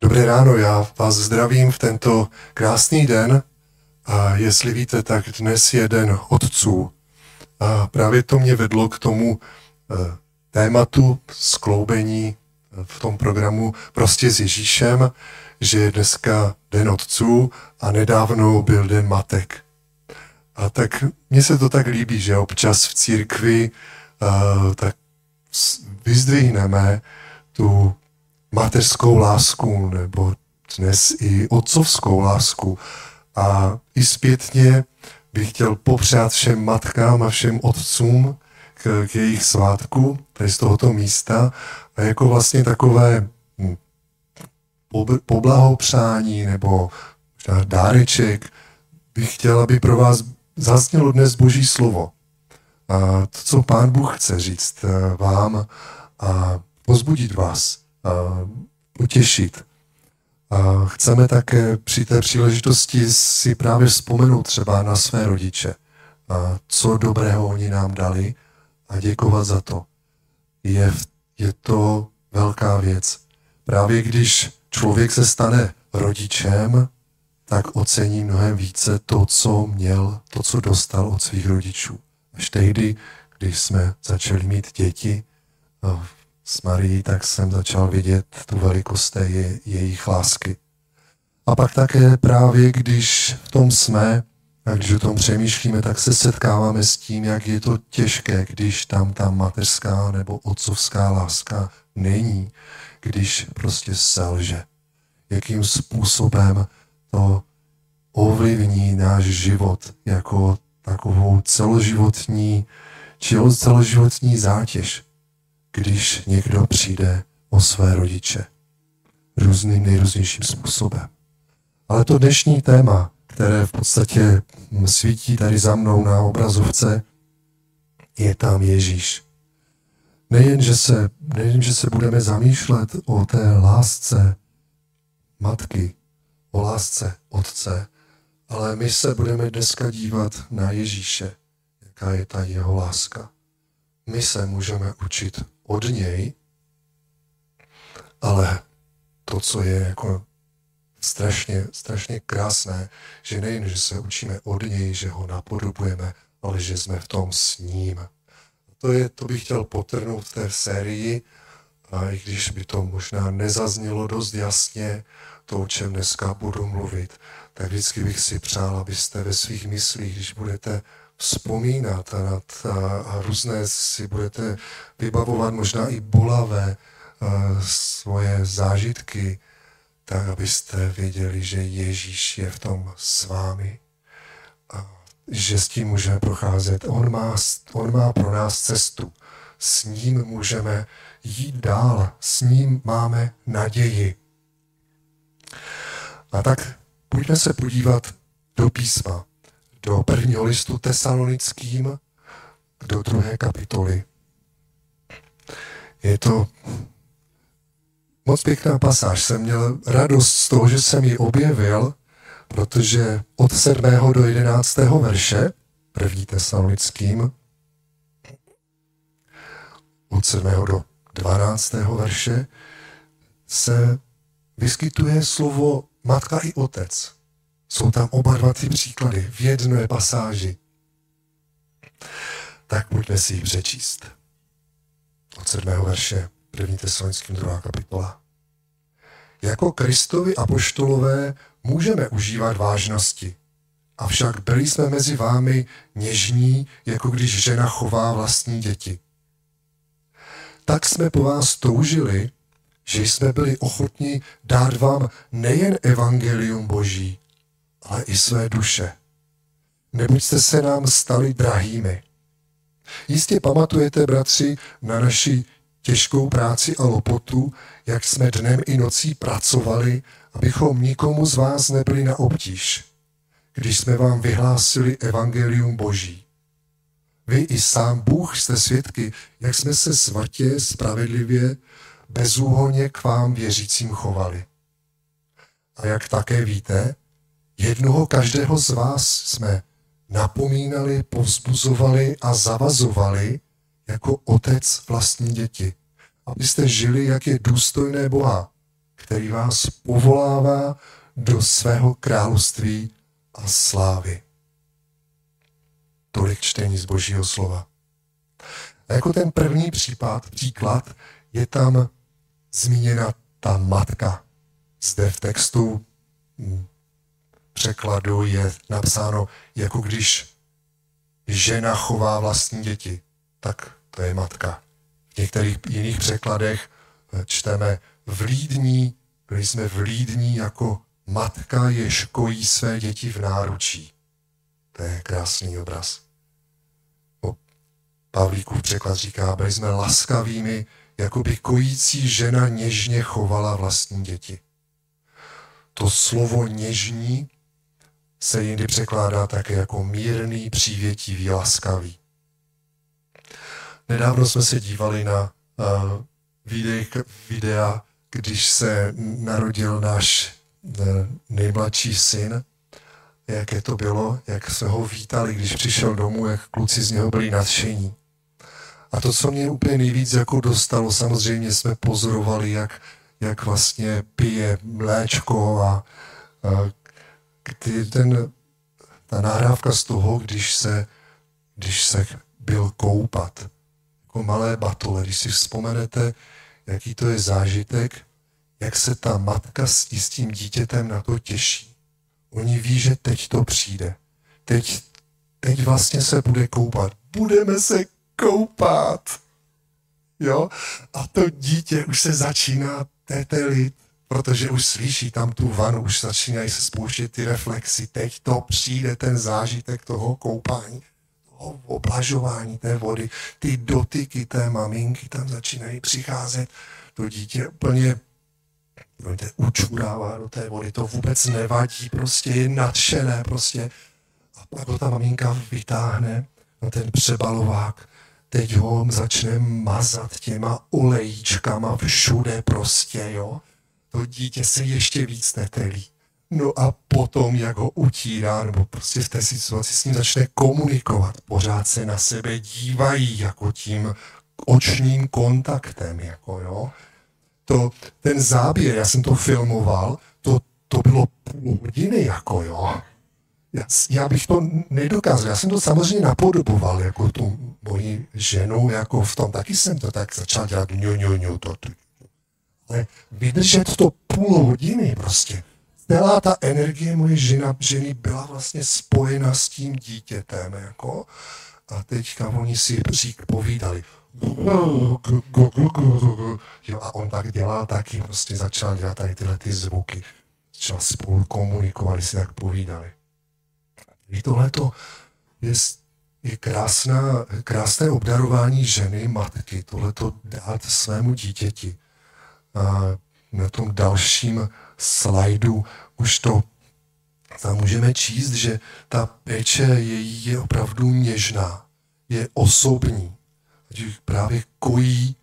Dobré ráno, já vás zdravím v tento krásný den. A jestli víte, tak dnes je den otců. A právě to mě vedlo k tomu eh, tématu skloubení v tom programu prostě s Ježíšem, že je dneska den otců a nedávno byl den matek. A tak mně se to tak líbí, že občas v církvi uh, tak vyzdvihneme tu mateřskou lásku nebo dnes i otcovskou lásku. A i zpětně bych chtěl popřát všem matkám a všem otcům k, k jejich svátku, tady z tohoto místa, a jako vlastně takové hm, poblahopřání nebo dáreček bych chtěl, aby pro vás zaznělo dnes Boží slovo. A to, co Pán Bůh chce říct eh, vám a pozbudit vás utěšit. A chceme také při té příležitosti si právě vzpomenout třeba na své rodiče, a co dobrého oni nám dali a děkovat za to. Je, je to velká věc. Právě když člověk se stane rodičem, tak ocení mnohem více to, co měl, to, co dostal od svých rodičů. Až tehdy, když jsme začali mít děti, s Marií, tak jsem začal vidět tu velikost té je, jejich lásky. A pak také právě, když v tom jsme, a když o tom přemýšlíme, tak se setkáváme s tím, jak je to těžké, když tam ta mateřská nebo otcovská láska není, když prostě selže. Jakým způsobem to ovlivní náš život jako takovou celoživotní, celoživotní zátěž když někdo přijde o své rodiče. Různým nejrůznějším způsobem. Ale to dnešní téma, které v podstatě svítí tady za mnou na obrazovce, je tam Ježíš. Nejen, že se, nejen, že se budeme zamýšlet o té lásce matky, o lásce otce, ale my se budeme dneska dívat na Ježíše, jaká je ta jeho láska. My se můžeme učit od něj, ale to, co je jako strašně, strašně krásné, že nejen, že se učíme od něj, že ho napodobujeme, ale že jsme v tom s ním. To, je, to bych chtěl potrhnout v té sérii, a i když by to možná nezaznělo dost jasně, to, o čem dneska budu mluvit, tak vždycky bych si přál, abyste ve svých myslích, když budete vzpomínat a, nad, a, a různé si budete vybavovat možná i bolavé svoje zážitky, tak abyste věděli, že Ježíš je v tom s vámi a že s tím můžeme procházet. On má, on má pro nás cestu. S ním můžeme jít dál. S ním máme naději. A tak pojďme se podívat do písma do prvního listu tesalonickým, do druhé kapitoly. Je to moc pěkná pasáž. Jsem měl radost z toho, že jsem ji objevil, protože od 7. do 11. verše, první tesalonickým, od 7. do 12. verše, se vyskytuje slovo matka i otec. Jsou tam oba dva ty příklady v jedné pasáži. Tak pojďme si ji přečíst. Od 7. verše, 1. tesalonickým 2. kapitola. Jako Kristovi apoštolové můžeme užívat vážnosti, avšak byli jsme mezi vámi něžní, jako když žena chová vlastní děti. Tak jsme po vás toužili, že jsme byli ochotni dát vám nejen evangelium Boží, ale i své duše. Neboť jste se nám stali drahými. Jistě pamatujete, bratři, na naši těžkou práci a lopotu, jak jsme dnem i nocí pracovali, abychom nikomu z vás nebyli na obtíž, když jsme vám vyhlásili evangelium Boží. Vy i sám Bůh jste svědky, jak jsme se svatě, spravedlivě, bezúhoně k vám věřícím chovali. A jak také víte, Jednoho každého z vás jsme napomínali, povzbuzovali a zavazovali jako otec vlastní děti, abyste žili, jak je důstojné Boha, který vás povolává do svého království a slávy. Tolik čtení z Božího slova. A jako ten první případ, příklad, je tam zmíněna ta matka. Zde v textu překladu je napsáno, jako když žena chová vlastní děti, tak to je matka. V některých jiných překladech eh, čteme vlídní, byli jsme vlídní jako matka, jež kojí své děti v náručí. To je krásný obraz. O Pavlíkův překlad říká, byli jsme laskavými, jako by kojící žena něžně chovala vlastní děti. To slovo něžní se jindy překládá také jako mírný, přívětivý, laskavý. Nedávno jsme se dívali na uh, videa, videa, když se narodil náš uh, nejmladší syn, jaké to bylo, jak jsme ho vítali, když přišel domů, jak kluci z něho byli nadšení. A to, co mě úplně nejvíc jako dostalo, samozřejmě jsme pozorovali, jak, jak vlastně pije mléčko a, a kdy ten, ta nahrávka z toho, když se, když se byl koupat, jako malé batole, když si vzpomenete, jaký to je zážitek, jak se ta matka s tím dítětem na to těší. Oni ví, že teď to přijde. Teď, teď vlastně se bude koupat. Budeme se koupat. Jo? A to dítě už se začíná tetelit protože už slyší tam tu vanu, už začínají se spouštět ty reflexy. Teď to přijde ten zážitek toho koupání, toho oblažování té vody, ty dotyky té maminky tam začínají přicházet. To dítě úplně promiňte, učurává do té vody, to vůbec nevadí, prostě je nadšené, prostě. A pak ho ta maminka vytáhne na ten přebalovák, teď ho začne mazat těma olejíčkama všude prostě, jo to dítě se ještě víc netelí. No a potom, jak ho utírá, nebo prostě v té situaci s ním začne komunikovat, pořád se na sebe dívají jako tím očním kontaktem, jako jo. To, ten záběr, já jsem to filmoval, to, to bylo půl hodiny, jako jo. Já, já bych to nedokázal, já jsem to samozřejmě napodoboval, jako tu moji ženu, jako v tom, taky jsem to tak začal dělat, ňu, ňu, ňu, to, to, ale vydržet to půl hodiny prostě. Celá ta energie moje žena, ženy byla vlastně spojena s tím dítětem, jako. A teďka oni si řík povídali. Jo, a on tak dělal taky, prostě začal dělat tady tyhle ty zvuky. Začal spolu komunikovali, si tak povídali. I tohleto je, je krásná, krásné obdarování ženy, matky, tohleto dát svému dítěti na tom dalším slajdu už to tam můžeme číst, že ta péče její je opravdu něžná, je osobní. Ať právě kojí,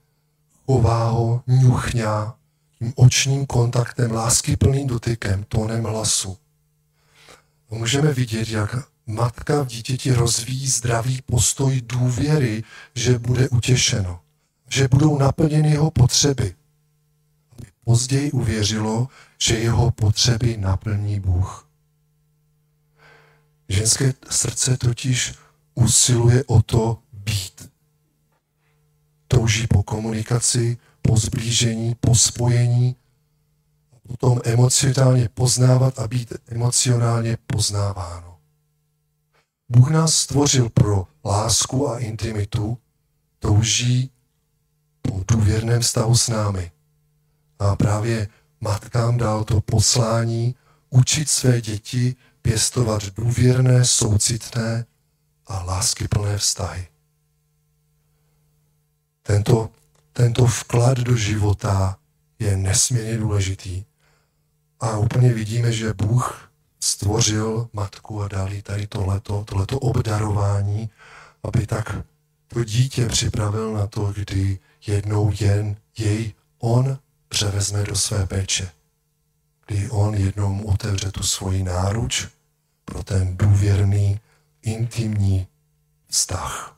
chová ho, ňuchňá tím očním kontaktem, láskyplným dotykem, tónem hlasu. Můžeme vidět, jak matka v dítěti rozvíjí zdravý postoj důvěry, že bude utěšeno, že budou naplněny jeho potřeby později uvěřilo, že jeho potřeby naplní Bůh. Ženské srdce totiž usiluje o to být. Touží po komunikaci, po zblížení, po spojení, potom emocionálně poznávat a být emocionálně poznáváno. Bůh nás stvořil pro lásku a intimitu, touží po důvěrném vztahu s námi. A právě matkám dal to poslání učit své děti pěstovat důvěrné, soucitné a láskyplné vztahy. Tento, tento vklad do života je nesmírně důležitý. A úplně vidíme, že Bůh stvořil matku a dal jí tady tohleto, tohleto obdarování, aby tak to dítě připravil na to, kdy jednou jen jej on převezme do své péče, kdy on jednou otevře tu svoji náruč pro ten důvěrný, intimní vztah.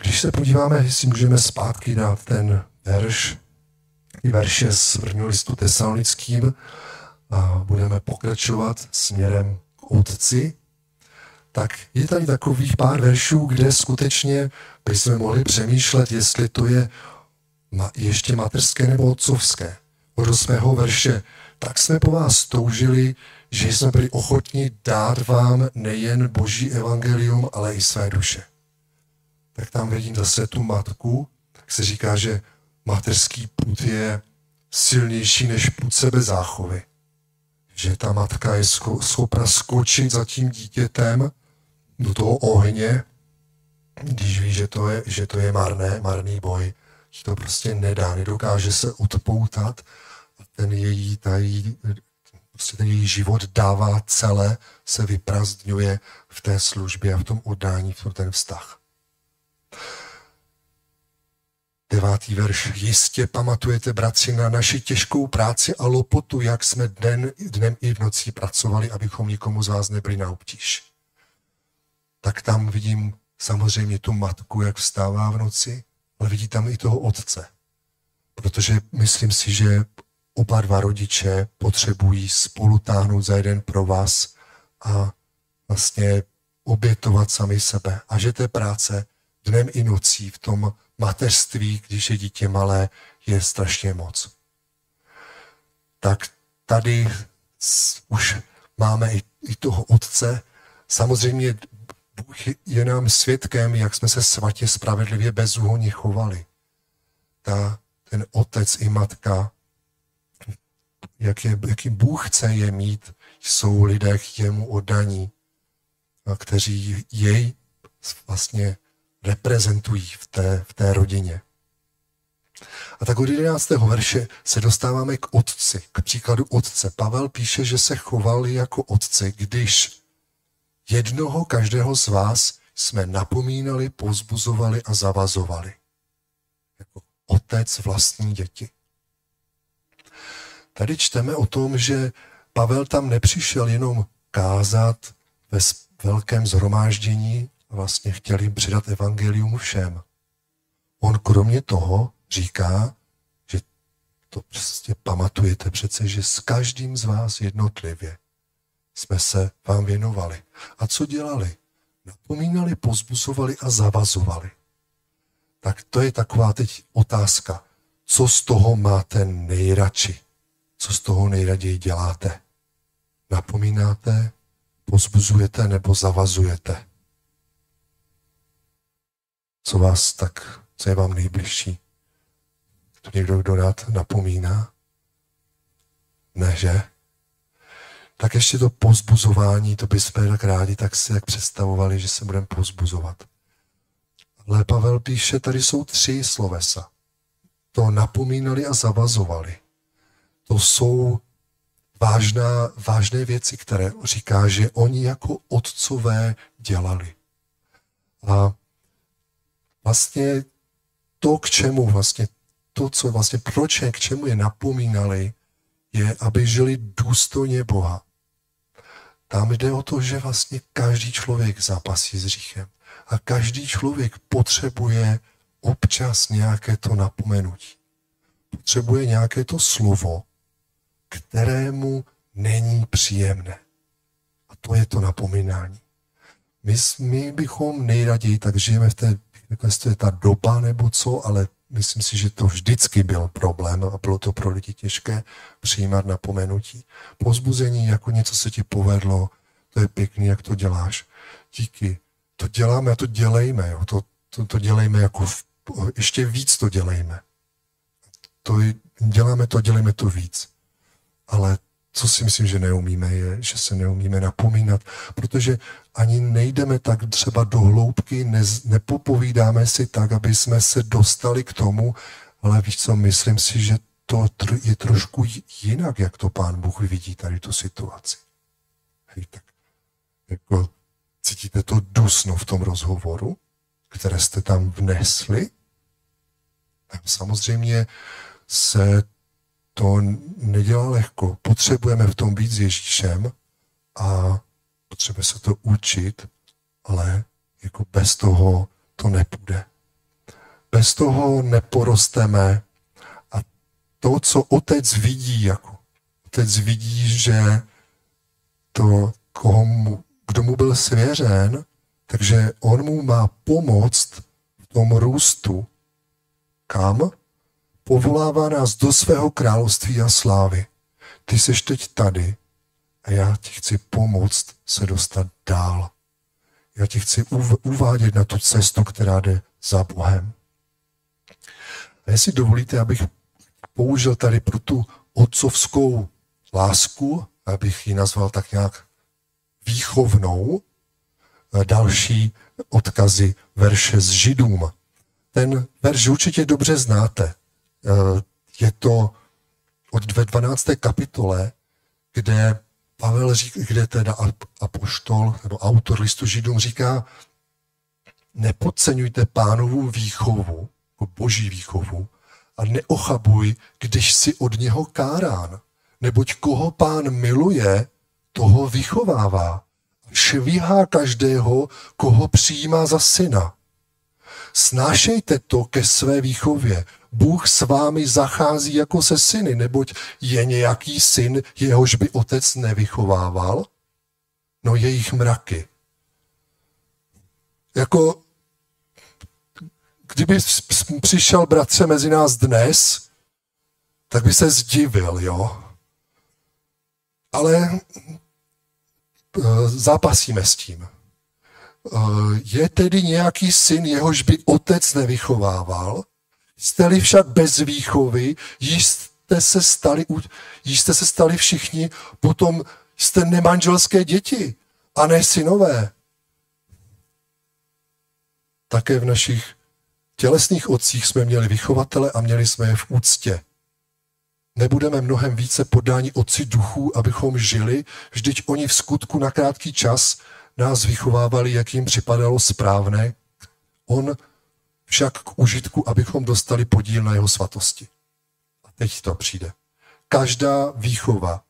Když se podíváme, jestli můžeme zpátky dát ten verš i verše z prvního listu tesalonickým a budeme pokračovat směrem k otci, tak je tady takových pár veršů, kde skutečně bychom mohli přemýšlet, jestli to je ještě materské nebo otcovské. Od 8. verše. Tak jsme po vás toužili, že jsme byli ochotni dát vám nejen boží evangelium, ale i své duše. Tak tam vidím zase tu matku, tak se říká, že materský put je silnější než put sebe záchovy. Že ta matka je schopna skočit za tím dítětem do toho ohně, když ví, že to je, že to je marné, marný boj, že to prostě nedá, nedokáže se odpoutat a ten její, ta její, prostě ten její život dává celé, se vyprazdňuje v té službě a v tom oddání, v ten vztah. Devátý verš. Jistě pamatujete, bratři, na naši těžkou práci a lopotu, jak jsme den, dnem i v noci pracovali, abychom nikomu z vás nebyli na obtíž. Tak tam vidím samozřejmě tu matku, jak vstává v noci, ale vidí tam i toho otce. Protože myslím si, že oba dva rodiče potřebují spolu táhnout za jeden pro vás a vlastně obětovat sami sebe. A že té práce dnem i nocí v tom mateřství, když je dítě malé, je strašně moc. Tak tady už máme i, i toho otce. Samozřejmě Bůh je nám svědkem, jak jsme se svatě spravedlivě bezúhonně chovali. Ta, ten otec i matka, jak je, jaký Bůh chce je mít, jsou lidé k jemu oddaní, kteří jej vlastně reprezentují v té, v té rodině. A tak od 11. verše se dostáváme k otci, k příkladu otce. Pavel píše, že se chovali jako otci, když jednoho každého z vás jsme napomínali, pozbuzovali a zavazovali. Jako otec vlastní děti. Tady čteme o tom, že Pavel tam nepřišel jenom kázat ve velkém zhromáždění, vlastně chtěli předat evangelium všem. On kromě toho říká, že to prostě pamatujete přece, že s každým z vás jednotlivě jsme se vám věnovali. A co dělali? Napomínali, pozbuzovali a zavazovali. Tak to je taková teď otázka. Co z toho máte nejradši? Co z toho nejraději děláte? Napomínáte, pozbuzujete nebo zavazujete? Co vás tak, co je vám nejbližší? To někdo, kdo rád napomíná? Ne, že? Tak ještě to pozbuzování, to bychom tak rádi tak si jak představovali, že se budeme pozbuzovat. Ale Pavel píše, tady jsou tři slovesa. To napomínali a zavazovali. To jsou vážná, vážné věci, které říká, že oni jako otcové dělali. A vlastně to, k čemu vlastně, to, co vlastně, proč je, k čemu je napomínali, je, aby žili důstojně Boha. Tam jde o to, že vlastně každý člověk zápasí s říchem. A každý člověk potřebuje občas nějaké to napomenutí. Potřebuje nějaké to slovo, kterému není příjemné. A to je to napomínání. My, my bychom nejraději, tak žijeme v té, jestli je ta doba nebo co, ale myslím si, že to vždycky byl problém a bylo to pro lidi těžké přijímat napomenutí. Pozbuzení, jako něco se ti povedlo, to je pěkný, jak to děláš. Díky. To děláme a to dělejme. Jo. To, to, to dělejme jako v, ještě víc to dělejme. To děláme to, dělejme to víc. Ale co si myslím, že neumíme, je, že se neumíme napomínat, protože ani nejdeme tak třeba do hloubky, ne, nepopovídáme si tak, aby jsme se dostali k tomu, ale víš co, myslím si, že to je trošku jinak, jak to pán Bůh vidí tady tu situaci. Hej, tak jako cítíte to dusno v tom rozhovoru, které jste tam vnesli? A samozřejmě se to nedělá lehko. Potřebujeme v tom být s Ježíšem a potřebujeme se to učit, ale jako bez toho to nepůjde. Bez toho neporosteme a to, co otec vidí. Jako. Otec vidí, že to, koho mu, kdo mu byl svěřen, takže on mu má pomoct v tom růstu. Kam? Povolává nás do svého království a slávy. Ty jsi teď tady a já ti chci pomoct se dostat dál. Já ti chci uvádět na tu cestu, která jde za Bohem. A jestli dovolíte, abych použil tady pro tu otcovskou lásku, abych ji nazval tak nějak výchovnou, další odkazy verše z Židům. Ten verš určitě dobře znáte. Je to od 12. kapitole, kde Pavel říká, kde teda apoštol nebo autor listu Židům říká, nepodceňujte pánovu výchovu, boží výchovu, a neochabuj, když si od něho kárán. Neboť koho pán miluje, toho vychovává. Švíhá každého, koho přijímá za syna. Snášejte to ke své výchově. Bůh s vámi zachází jako se syny, neboť je nějaký syn, jehož by otec nevychovával? No je jich mraky. Jako, kdyby přišel bratře mezi nás dnes, tak by se zdivil, jo. Ale eh, zápasíme s tím. Eh, je tedy nějaký syn, jehož by otec nevychovával? Jste-li však bez výchovy, jste se stali, jste se stali všichni, potom jste nemanželské děti a ne synové. Také v našich tělesných otcích jsme měli vychovatele a měli jsme je v úctě. Nebudeme mnohem více podáni otci duchů, abychom žili, vždyť oni v skutku na krátký čas nás vychovávali, jak jim připadalo správné. On však k užitku, abychom dostali podíl na jeho svatosti. A teď to přijde. Každá výchova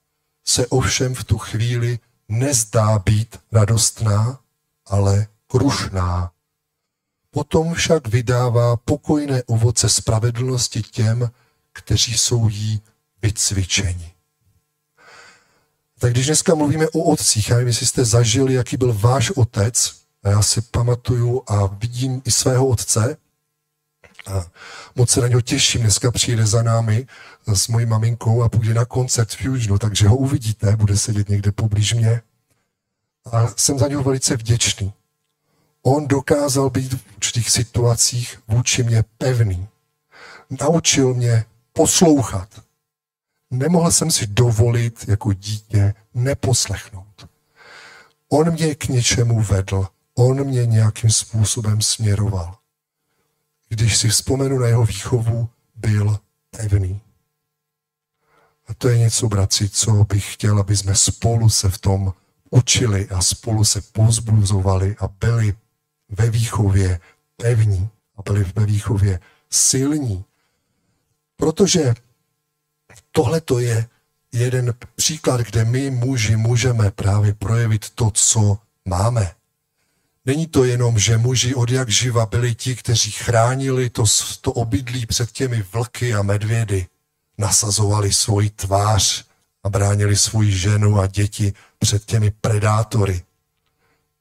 se ovšem v tu chvíli nezdá být radostná, ale krušná. Potom však vydává pokojné ovoce spravedlnosti těm, kteří jsou jí vycvičeni. Tak když dneska mluvíme o otcích, já nevím, jestli jste zažili, jaký byl váš otec, a já si pamatuju a vidím i svého otce, a moc se na něho těším. Dneska přijde za námi s mojí maminkou a půjde na koncert Fusionu, takže ho uvidíte, bude sedět někde poblíž mě. A jsem za něho velice vděčný. On dokázal být v určitých situacích vůči mě pevný. Naučil mě poslouchat. Nemohl jsem si dovolit jako dítě neposlechnout. On mě k něčemu vedl, on mě nějakým způsobem směroval když si vzpomenu na jeho výchovu, byl pevný. A to je něco, bratři, co bych chtěl, aby jsme spolu se v tom učili a spolu se pozbuzovali a byli ve výchově pevní a byli ve výchově silní. Protože tohle to je jeden příklad, kde my muži můžeme právě projevit to, co máme. Není to jenom, že muži od jak živa byli ti, kteří chránili to, to obydlí před těmi vlky a medvědy. Nasazovali svoji tvář a bránili svou ženu a děti před těmi predátory.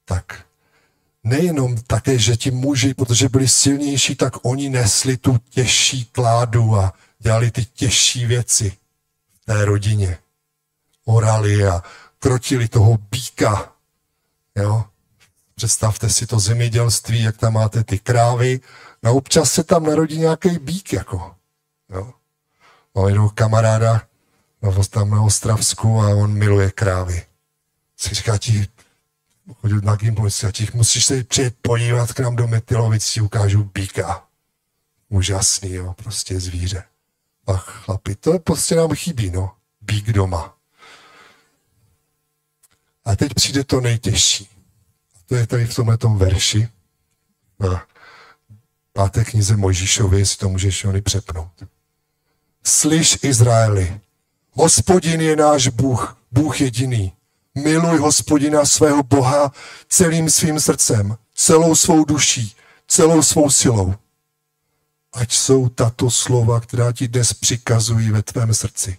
Tak nejenom také, že ti muži, protože byli silnější, tak oni nesli tu těžší kládu a dělali ty těžší věci té rodině. Orali a krotili toho býka. Jo? Představte si to zemědělství, jak tam máte ty krávy. No občas se tam narodí nějaký bík, jako. Jo. Mám jednoho kamaráda no, tam na Ostravsku a on miluje krávy. Si říká ti, chodil na Gimpolci a ti musíš se přijet podívat k nám do Metylovic, ti ukážu bíka. Úžasný, jo, prostě zvíře. A chlapi, to je prostě nám chybí, no. Bík doma. A teď přijde to nejtěžší. To je tady v tomhle verši. Na páté knize Mojžíšově, jestli to můžeš oni přepnout. Slyš Izraeli, hospodin je náš Bůh, Bůh jediný. Miluj hospodina svého Boha celým svým srdcem, celou svou duší, celou svou silou. Ať jsou tato slova, která ti dnes přikazují ve tvém srdci.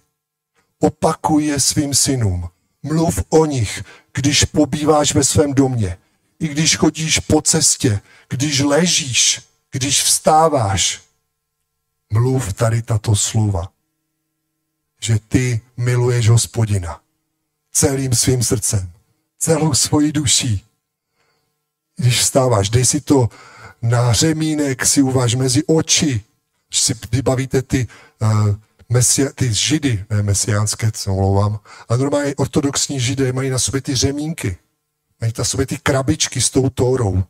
Opakuj je svým synům. Mluv o nich, když pobýváš ve svém domě, i když chodíš po cestě, když ležíš, když vstáváš. Mluv tady tato slova, že ty miluješ hospodina celým svým srdcem, celou svojí duší. Když vstáváš, dej si to na řemínek, si uváž mezi oči, si vybavíte ty, uh, mesia, ty židy, ne mesiánské, co mluvám, ale normálně ortodoxní židé mají na sobě ty řemínky, mají na sobě ty krabičky s tou tórou.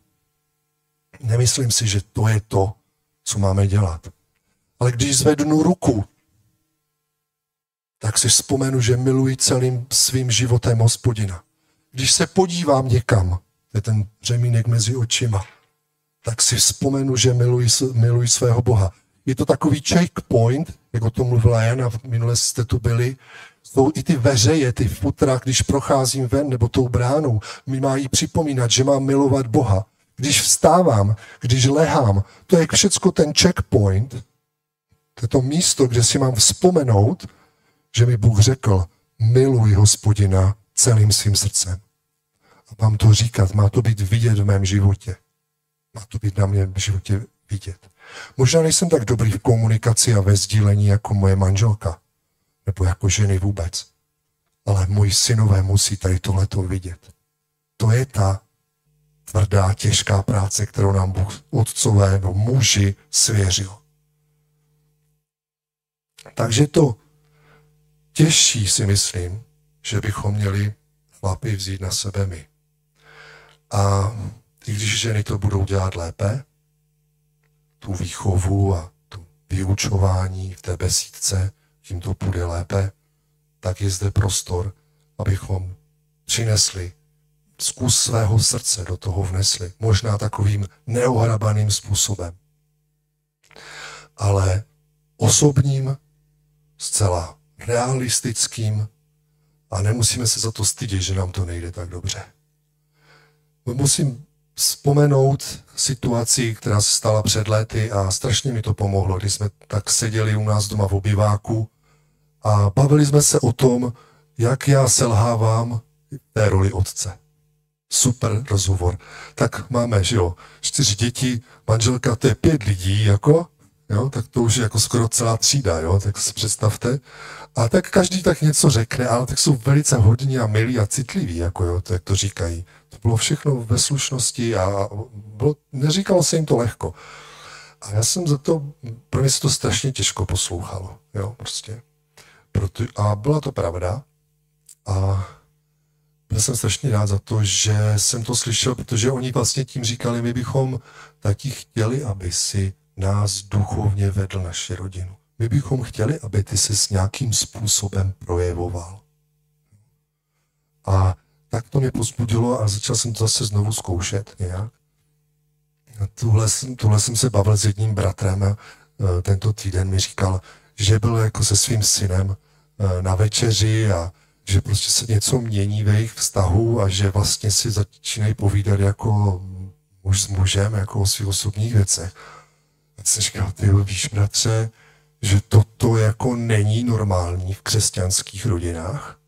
Nemyslím si, že to je to, co máme dělat. Ale když zvednu ruku, tak si vzpomenu, že miluji celým svým životem hospodina. Když se podívám někam, je ten řemínek mezi očima, tak si vzpomenu, že miluji, miluji svého Boha. Je to takový checkpoint, jak o tom mluvila Jana, minule jste tu byli, jsou i ty veřeje, ty futra, když procházím ven nebo tou bránou, mi mají připomínat, že mám milovat Boha. Když vstávám, když lehám, to je všecko ten checkpoint, to je to místo, kde si mám vzpomenout, že mi Bůh řekl, miluj hospodina celým svým srdcem. A mám to říkat, má to být vidět v mém životě. Má to být na mém životě vidět. Možná nejsem tak dobrý v komunikaci a ve sdílení jako moje manželka, nebo jako ženy vůbec. Ale moji synové musí tady tohleto vidět. To je ta tvrdá, těžká práce, kterou nám Bůh otcové nebo muži svěřil. Takže to těžší si myslím, že bychom měli chlapy vzít na sebe my. A i když ženy to budou dělat lépe, tu výchovu a tu vyučování v té besídce, tím to půjde lépe, tak je zde prostor, abychom přinesli zkus svého srdce do toho vnesli. Možná takovým neohrabaným způsobem. Ale osobním, zcela realistickým a nemusíme se za to stydět, že nám to nejde tak dobře. Musím vzpomenout situaci, která se stala před lety a strašně mi to pomohlo, když jsme tak seděli u nás doma v obyváku a bavili jsme se o tom, jak já selhávám té roli otce. Super rozhovor. Tak máme, že jo, čtyři děti, manželka, to je pět lidí, jako, jo, tak to už je jako skoro celá třída, jo, tak si představte. A tak každý tak něco řekne, ale tak jsou velice hodní a milí a citliví, jako jo, to jak to říkají. To bylo všechno ve slušnosti a bylo, neříkalo se jim to lehko. A já jsem za to, pro mě se to strašně těžko poslouchalo, jo, prostě. Proto, a byla to pravda. A byl jsem strašně rád za to, že jsem to slyšel, protože oni vlastně tím říkali, my bychom taky chtěli, aby si nás duchovně vedl naši rodinu. My bychom chtěli, aby ty se s nějakým způsobem projevoval. A tak to mě pozbudilo a začal jsem to zase znovu zkoušet nějak. Tuhle, tuhle jsem se bavil s jedním bratrem a e, tento týden mi říkal, že byl jako se svým synem e, na večeři a že prostě se něco mění ve jejich vztahu a že vlastně si začínají povídat jako muž s mužem, jako o svých osobních věcech. A jsem říkal, ty víš, bratře, že toto jako není normální v křesťanských rodinách.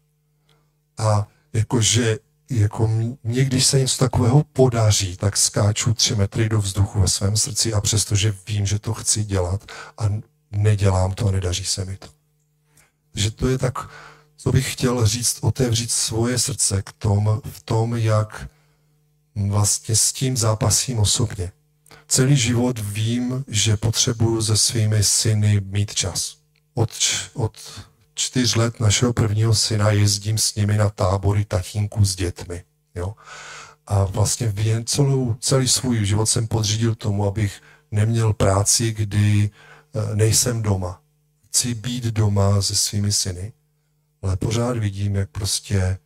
A jakože jako mě, když se něco takového podaří, tak skáču tři metry do vzduchu ve svém srdci a přestože vím, že to chci dělat a nedělám to a nedaří se mi to. Takže to je tak, co bych chtěl říct, otevřít svoje srdce k tom, v tom, jak vlastně s tím zápasím osobně. Celý život vím, že potřebuju se svými syny mít čas. Od, od čtyř let našeho prvního syna jezdím s nimi na tábory tatínků s dětmi. Jo? A vlastně celou, celý svůj život jsem podřídil tomu, abych neměl práci, kdy eh, nejsem doma. Chci být doma se svými syny, ale pořád vidím, jak prostě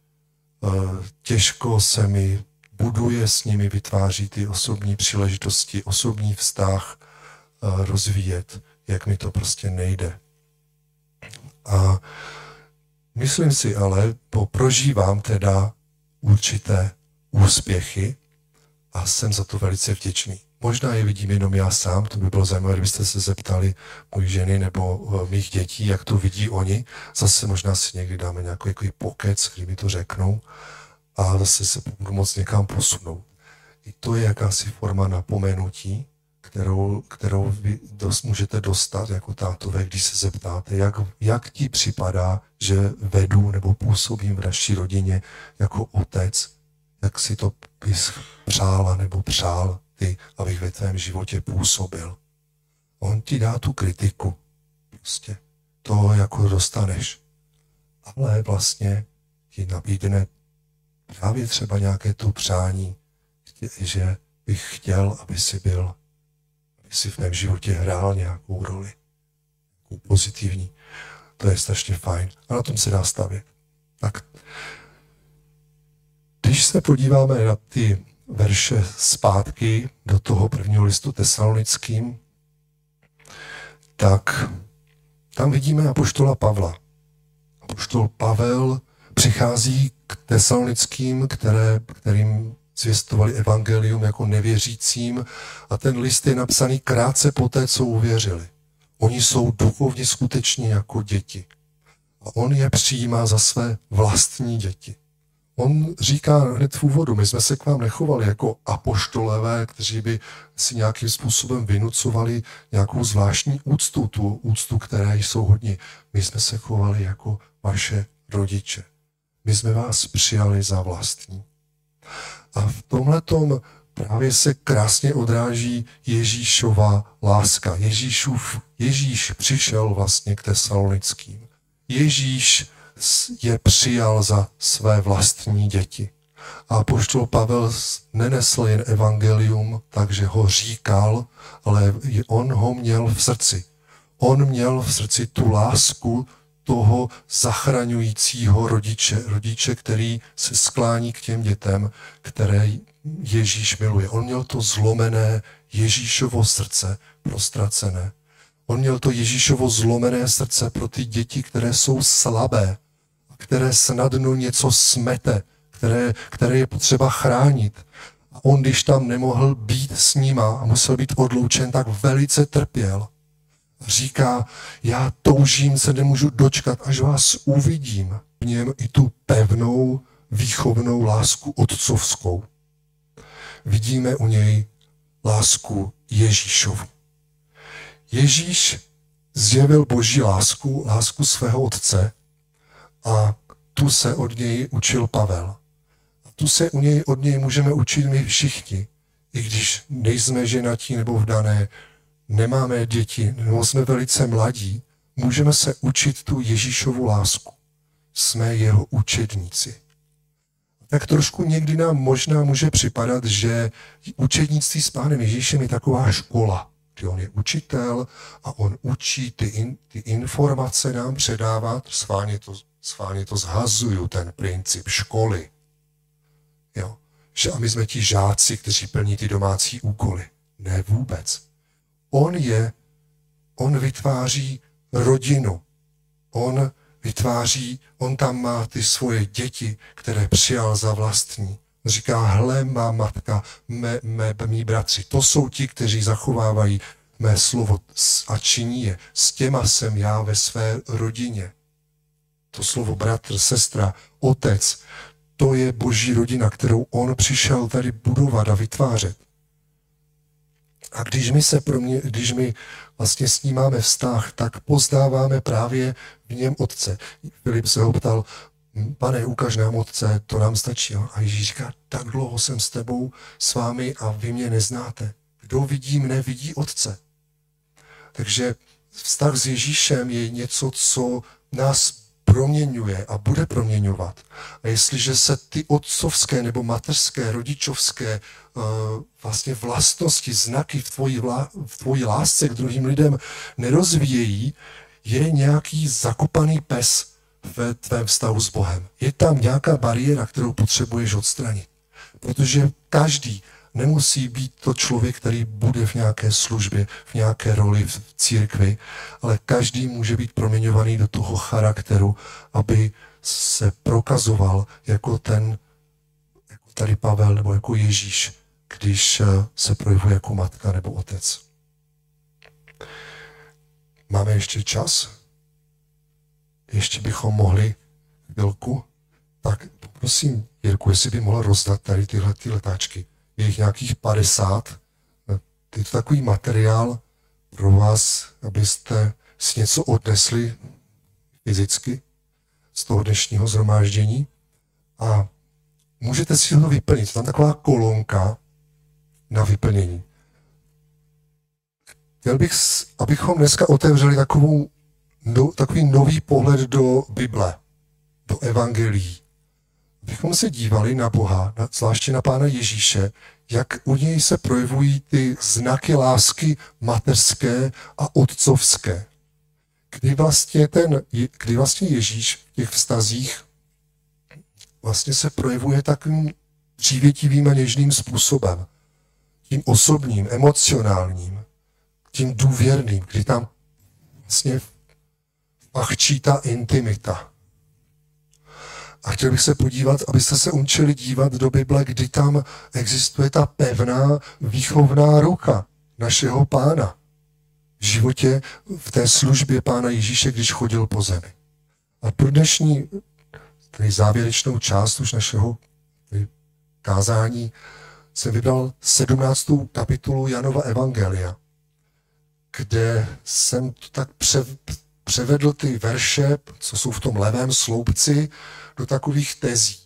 uh, těžko se mi buduje s nimi, vytváří ty osobní příležitosti, osobní vztah uh, rozvíjet, jak mi to prostě nejde. A myslím si ale, po prožívám teda určité úspěchy a jsem za to velice vděčný. Možná je vidím jenom já sám, to by bylo zajímavé, kdybyste se zeptali mojí ženy nebo eh, mých dětí, jak to vidí oni. Zase možná si někdy dáme nějaký, nějaký pokec, kdy mi to řeknou a zase se budu moc někam posunout. I to je jakási forma napomenutí, kterou, kterou vy dost, můžete dostat jako tátové, když se zeptáte, jak, jak ti připadá, že vedu nebo působím v naší rodině jako otec, jak si to bys přála nebo přál ty, abych ve tvém životě působil. On ti dá tu kritiku. Prostě to jako dostaneš. Ale vlastně ti nabídne právě třeba nějaké to přání, že bych chtěl, aby si byl, aby si v mém životě hrál nějakou roli, nějakou pozitivní. To je strašně fajn a na tom se dá stavět. Tak, když se podíváme na ty verše zpátky do toho prvního listu tesalonickým, tak tam vidíme apoštola Pavla. Apoštol Pavel přichází tesalonickým, které, kterým zvěstovali evangelium jako nevěřícím a ten list je napsaný krátce po té, co uvěřili. Oni jsou duchovně skutečně jako děti. A on je přijímá za své vlastní děti. On říká hned v úvodu, my jsme se k vám nechovali jako apoštolové, kteří by si nějakým způsobem vynucovali nějakou zvláštní úctu, tu úctu, které jsou hodně. My jsme se chovali jako vaše rodiče. My jsme vás přijali za vlastní. A v tomhle právě se krásně odráží Ježíšova láska. Ježíšův, Ježíš přišel vlastně k tesalonickým. Ježíš je přijal za své vlastní děti. A poštol Pavel nenesl jen evangelium, takže ho říkal, ale on ho měl v srdci. On měl v srdci tu lásku toho zachraňujícího rodiče, rodiče, který se sklání k těm dětem, které Ježíš miluje. On měl to zlomené Ježíšovo srdce prostracené. On měl to Ježíšovo zlomené srdce pro ty děti, které jsou slabé, které snadno něco smete, které, které je potřeba chránit. A on, když tam nemohl být s nima a musel být odloučen, tak velice trpěl. Říká, já toužím, se nemůžu dočkat, až vás uvidím. V něm i tu pevnou, výchovnou lásku otcovskou. Vidíme u něj lásku Ježíšovu. Ježíš zjevil boží lásku, lásku svého otce, a tu se od něj učil Pavel. A tu se u něj, od něj můžeme učit my všichni, i když nejsme ženatí nebo vdané, nemáme děti, nebo jsme velice mladí, můžeme se učit tu Ježíšovu lásku. Jsme jeho učedníci. Tak trošku někdy nám možná může připadat, že učednictví s pánem Ježíšem je taková škola, že on je učitel a on učí ty, in, ty informace nám předávat, schválně to schválně to zhazuju, ten princip školy. Jo? Že a my jsme ti žáci, kteří plní ty domácí úkoly. Ne vůbec. On je, on vytváří rodinu. On vytváří, on tam má ty svoje děti, které přijal za vlastní. Říká, hle má matka, mé, mé, mý bratři, to jsou ti, kteří zachovávají mé slovo a činí je. S těma jsem já ve své rodině to slovo bratr, sestra, otec, to je boží rodina, kterou on přišel tady budovat a vytvářet. A když my se pro mě, když my vlastně s ním máme vztah, tak poznáváme právě v něm otce. Filip se ho ptal, pane, ukaž nám otce, to nám stačí. A Ježíš říká, tak dlouho jsem s tebou, s vámi a vy mě neznáte. Kdo vidí mne, vidí otce. Takže vztah s Ježíšem je něco, co nás proměňuje a bude proměňovat. A jestliže se ty otcovské nebo mateřské, rodičovské uh, vlastně vlastnosti, znaky v tvojí, vlá, v tvojí lásce k druhým lidem nerozvíjejí, je nějaký zakopaný pes ve tvém vztahu s Bohem. Je tam nějaká bariéra, kterou potřebuješ odstranit. Protože každý Nemusí být to člověk, který bude v nějaké službě, v nějaké roli v církvi, ale každý může být proměňovaný do toho charakteru, aby se prokazoval jako ten, jako tady Pavel nebo jako Ježíš když eh, se projevuje jako matka nebo otec. Máme ještě čas? Ještě bychom mohli chvilku? Tak prosím, Jirku, jestli by mohl rozdat tady tyhle ty letáčky. Je jich nějakých 50. Je to takový materiál pro vás, abyste si něco odnesli fyzicky z toho dnešního zhromáždění a můžete si ho vyplnit. Tam taková kolonka na vyplnění. Chtěl bych, abychom dneska otevřeli takovou, no, takový nový pohled do Bible, do evangelií. Abychom se dívali na Boha, na, zvláště na Pána Ježíše, jak u něj se projevují ty znaky lásky mateřské a otcovské. Kdy vlastně, ten, kdy vlastně Ježíš v těch vztazích vlastně se projevuje takovým přívětivým a něžným způsobem. Tím osobním, emocionálním, tím důvěrným, kdy tam vlastně pachčí ta intimita. A chtěl bych se podívat, abyste se učili dívat do Bible, kdy tam existuje ta pevná výchovná ruka našeho pána v životě, v té službě pána Ježíše, když chodil po zemi. A pro dnešní tedy závěrečnou část už našeho kázání jsem vybral 17. kapitolu Janova Evangelia, kde jsem to tak převedl ty verše, co jsou v tom levém sloupci, do takových tezí.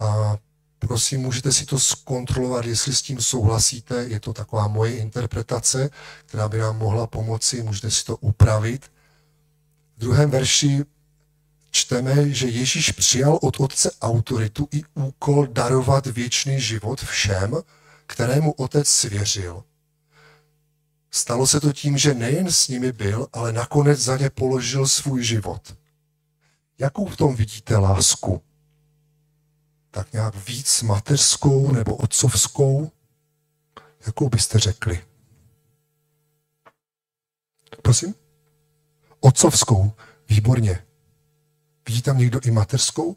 A prosím, můžete si to zkontrolovat, jestli s tím souhlasíte. Je to taková moje interpretace, která by nám mohla pomoci, můžete si to upravit. V druhém verši čteme, že Ježíš přijal od Otce autoritu i úkol darovat věčný život všem, kterému Otec svěřil. Stalo se to tím, že nejen s nimi byl, ale nakonec za ně položil svůj život. Jakou v tom vidíte lásku? Tak nějak víc mateřskou nebo otcovskou? Jakou byste řekli? Prosím? Otcovskou. Výborně. Vidí tam někdo i mateřskou?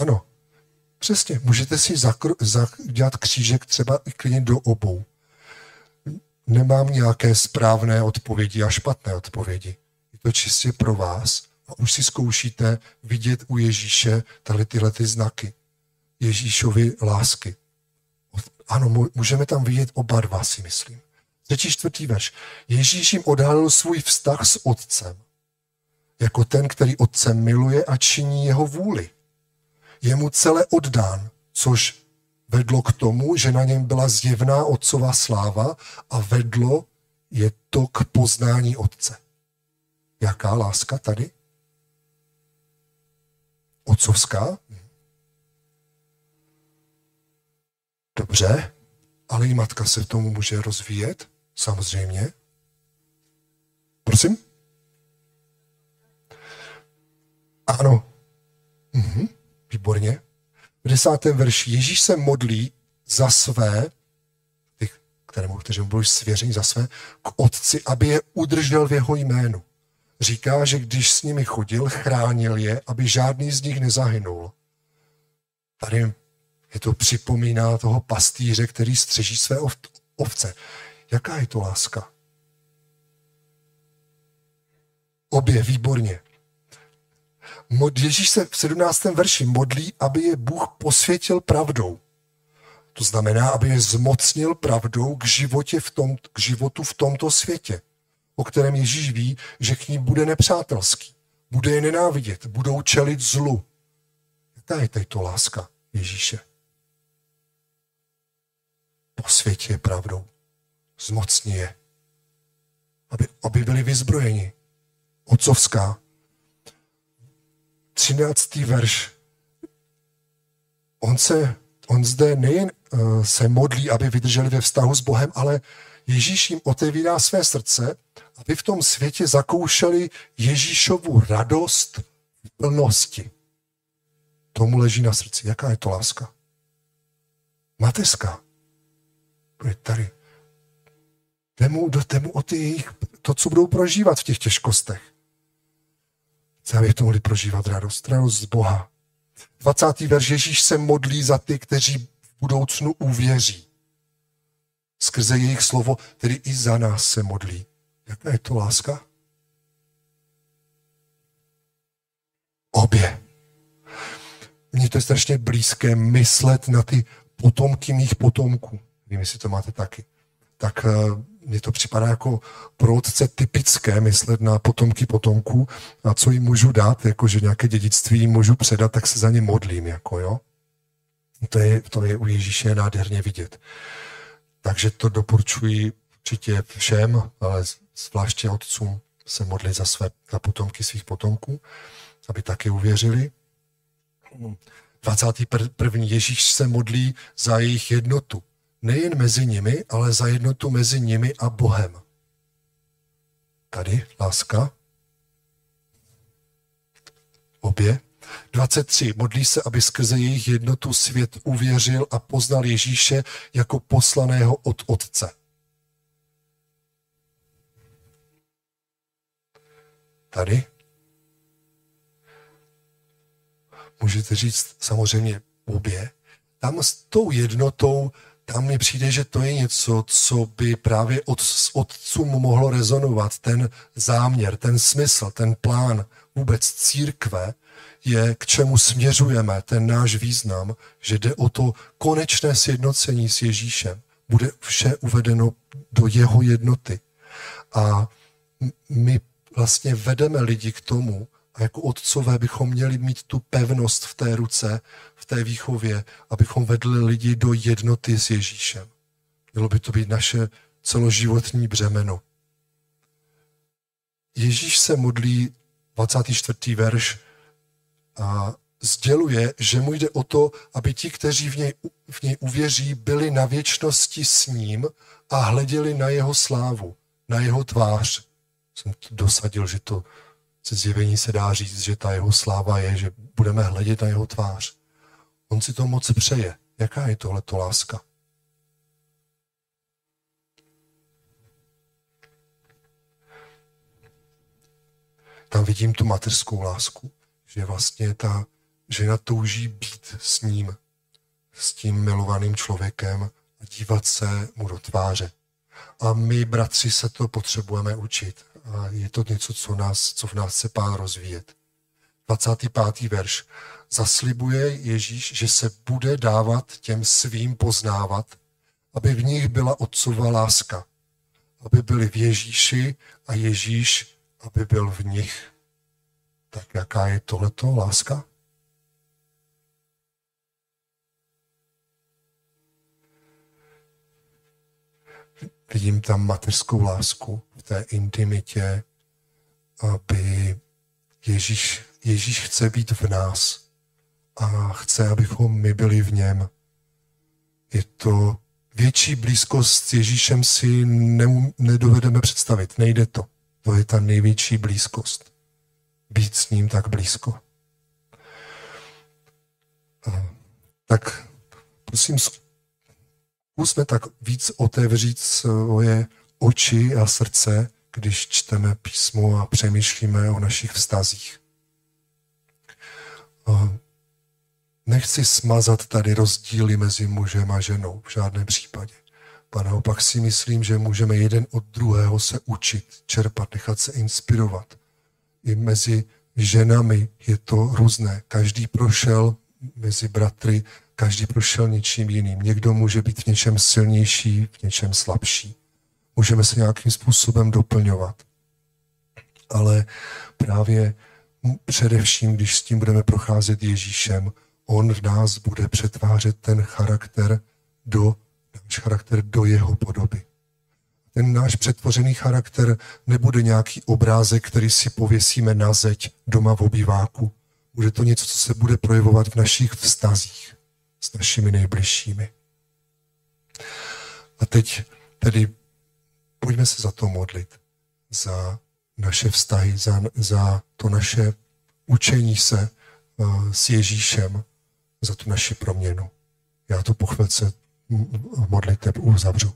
Ano. Přesně. Můžete si zakr- dělat křížek třeba i klidně do obou. Nemám nějaké správné odpovědi a špatné odpovědi. Je to čistě pro vás a už si zkoušíte vidět u Ježíše tady tyhle ty znaky. Ježíšovi lásky. Ano, můžeme tam vidět oba dva, si myslím. Třetí čtvrtý veš. Ježíš jim odhalil svůj vztah s otcem. Jako ten, který otcem miluje a činí jeho vůli. Je mu celé oddán, což vedlo k tomu, že na něm byla zjevná otcová sláva a vedlo je to k poznání otce. Jaká láska tady? Otcovská? Dobře, ale i matka se tomu může rozvíjet, samozřejmě. Prosím? Ano. Mhm, výborně. V desátém verši Ježíš se modlí za své, kterému, kteří mu byli svěřeni za své, k otci, aby je udržel v jeho jménu. Říká, že když s nimi chodil, chránil je, aby žádný z nich nezahynul. Tady je to připomíná toho pastýře, který střeží své ovce. Jaká je to láska? Obě, výborně. Ježíš se v 17. verši modlí, aby je Bůh posvětil pravdou. To znamená, aby je zmocnil pravdou k, životě v tom, k životu v tomto světě o kterém Ježíš ví, že k ní bude nepřátelský. Bude je nenávidět, budou čelit zlu. Jaká je tady to láska Ježíše? Po světě je pravdou. Zmocní je. Aby, aby byli vyzbrojeni. Otcovská. 13. verš. On se, on zde nejen uh, se modlí, aby vydrželi ve vztahu s Bohem, ale Ježíš jim otevírá své srdce, aby v tom světě zakoušeli Ježíšovu radost v plnosti. Tomu leží na srdci. Jaká je to láska? Mateřská. Je tady. Temu, do temu o ty jejich, to, co budou prožívat v těch těžkostech. Chce, aby to mohli prožívat radost. Radost z Boha. 20. verš Ježíš se modlí za ty, kteří v budoucnu uvěří. Skrze jejich slovo, tedy i za nás se modlí. Jaká je to láska? Obě. Mně to je strašně blízké myslet na ty potomky mých potomků. Vím, jestli to máte taky. Tak eh, mně to připadá jako pro otce typické myslet na potomky potomků a co jim můžu dát, jako že nějaké dědictví jim můžu předat, tak se za ně modlím, jako jo. To je, to je u Ježíše nádherně vidět. Takže to doporučuji určitě všem, ale zvláště otcům se modlit za své za potomky svých potomků, aby taky uvěřili. 21. Ježíš se modlí za jejich jednotu. Nejen mezi nimi, ale za jednotu mezi nimi a Bohem. Tady láska. Obě. 23. Modlí se, aby skrze jejich jednotu svět uvěřil a poznal Ježíše jako poslaného od Otce. Tady můžete říct samozřejmě obě. Tam s tou jednotou, tam mi přijde, že to je něco, co by právě od, otcům mohlo rezonovat. Ten záměr, ten smysl, ten plán vůbec církve, je, k čemu směřujeme, ten náš význam, že jde o to konečné sjednocení s Ježíšem. Bude vše uvedeno do jeho jednoty. A my vlastně vedeme lidi k tomu, a jako otcové bychom měli mít tu pevnost v té ruce, v té výchově, abychom vedli lidi do jednoty s Ježíšem. Mělo by to být naše celoživotní břemeno. Ježíš se modlí 24. verš a sděluje, že mu jde o to, aby ti, kteří v něj, v něj uvěří, byli na věčnosti s ním a hleděli na jeho slávu, na jeho tvář. Jsem to dosadil, že to ze zjevení se dá říct, že ta jeho sláva je, že budeme hledět na jeho tvář. On si to moc přeje. Jaká je tohleto láska? Tam vidím tu mateřskou lásku že vlastně ta žena touží být s ním, s tím milovaným člověkem a dívat se mu do tváře. A my, bratři, se to potřebujeme učit. A je to něco, co, nás, co v nás chce pán rozvíjet. 25. verš. Zaslibuje Ježíš, že se bude dávat těm svým poznávat, aby v nich byla otcova láska. Aby byli v Ježíši a Ježíš, aby byl v nich. Tak jaká je tohleto láska? Vidím tam mateřskou lásku v té intimitě, aby Ježíš, Ježíš chce být v nás a chce, abychom my byli v něm. Je to větší blízkost s Ježíšem si ne, nedovedeme představit. Nejde to. To je ta největší blízkost být s ním tak blízko. Tak prosím, zkusme tak víc otevřít svoje oči a srdce, když čteme písmo a přemýšlíme o našich vztazích. Nechci smazat tady rozdíly mezi mužem a ženou v žádném případě. A naopak si myslím, že můžeme jeden od druhého se učit, čerpat, nechat se inspirovat i mezi ženami je to různé. Každý prošel mezi bratry, každý prošel něčím jiným. Někdo může být v něčem silnější, v něčem slabší. Můžeme se nějakým způsobem doplňovat. Ale právě především, když s tím budeme procházet Ježíšem, on v nás bude přetvářet ten charakter do, náš charakter do jeho podoby ten náš přetvořený charakter nebude nějaký obrázek, který si pověsíme na zeď doma v obýváku. Bude to něco, co se bude projevovat v našich vztazích s našimi nejbližšími. A teď tedy pojďme se za to modlit, za naše vztahy, za, za to naše učení se uh, s Ježíšem, za tu naši proměnu. Já to po chvilce modliteb uzavřu.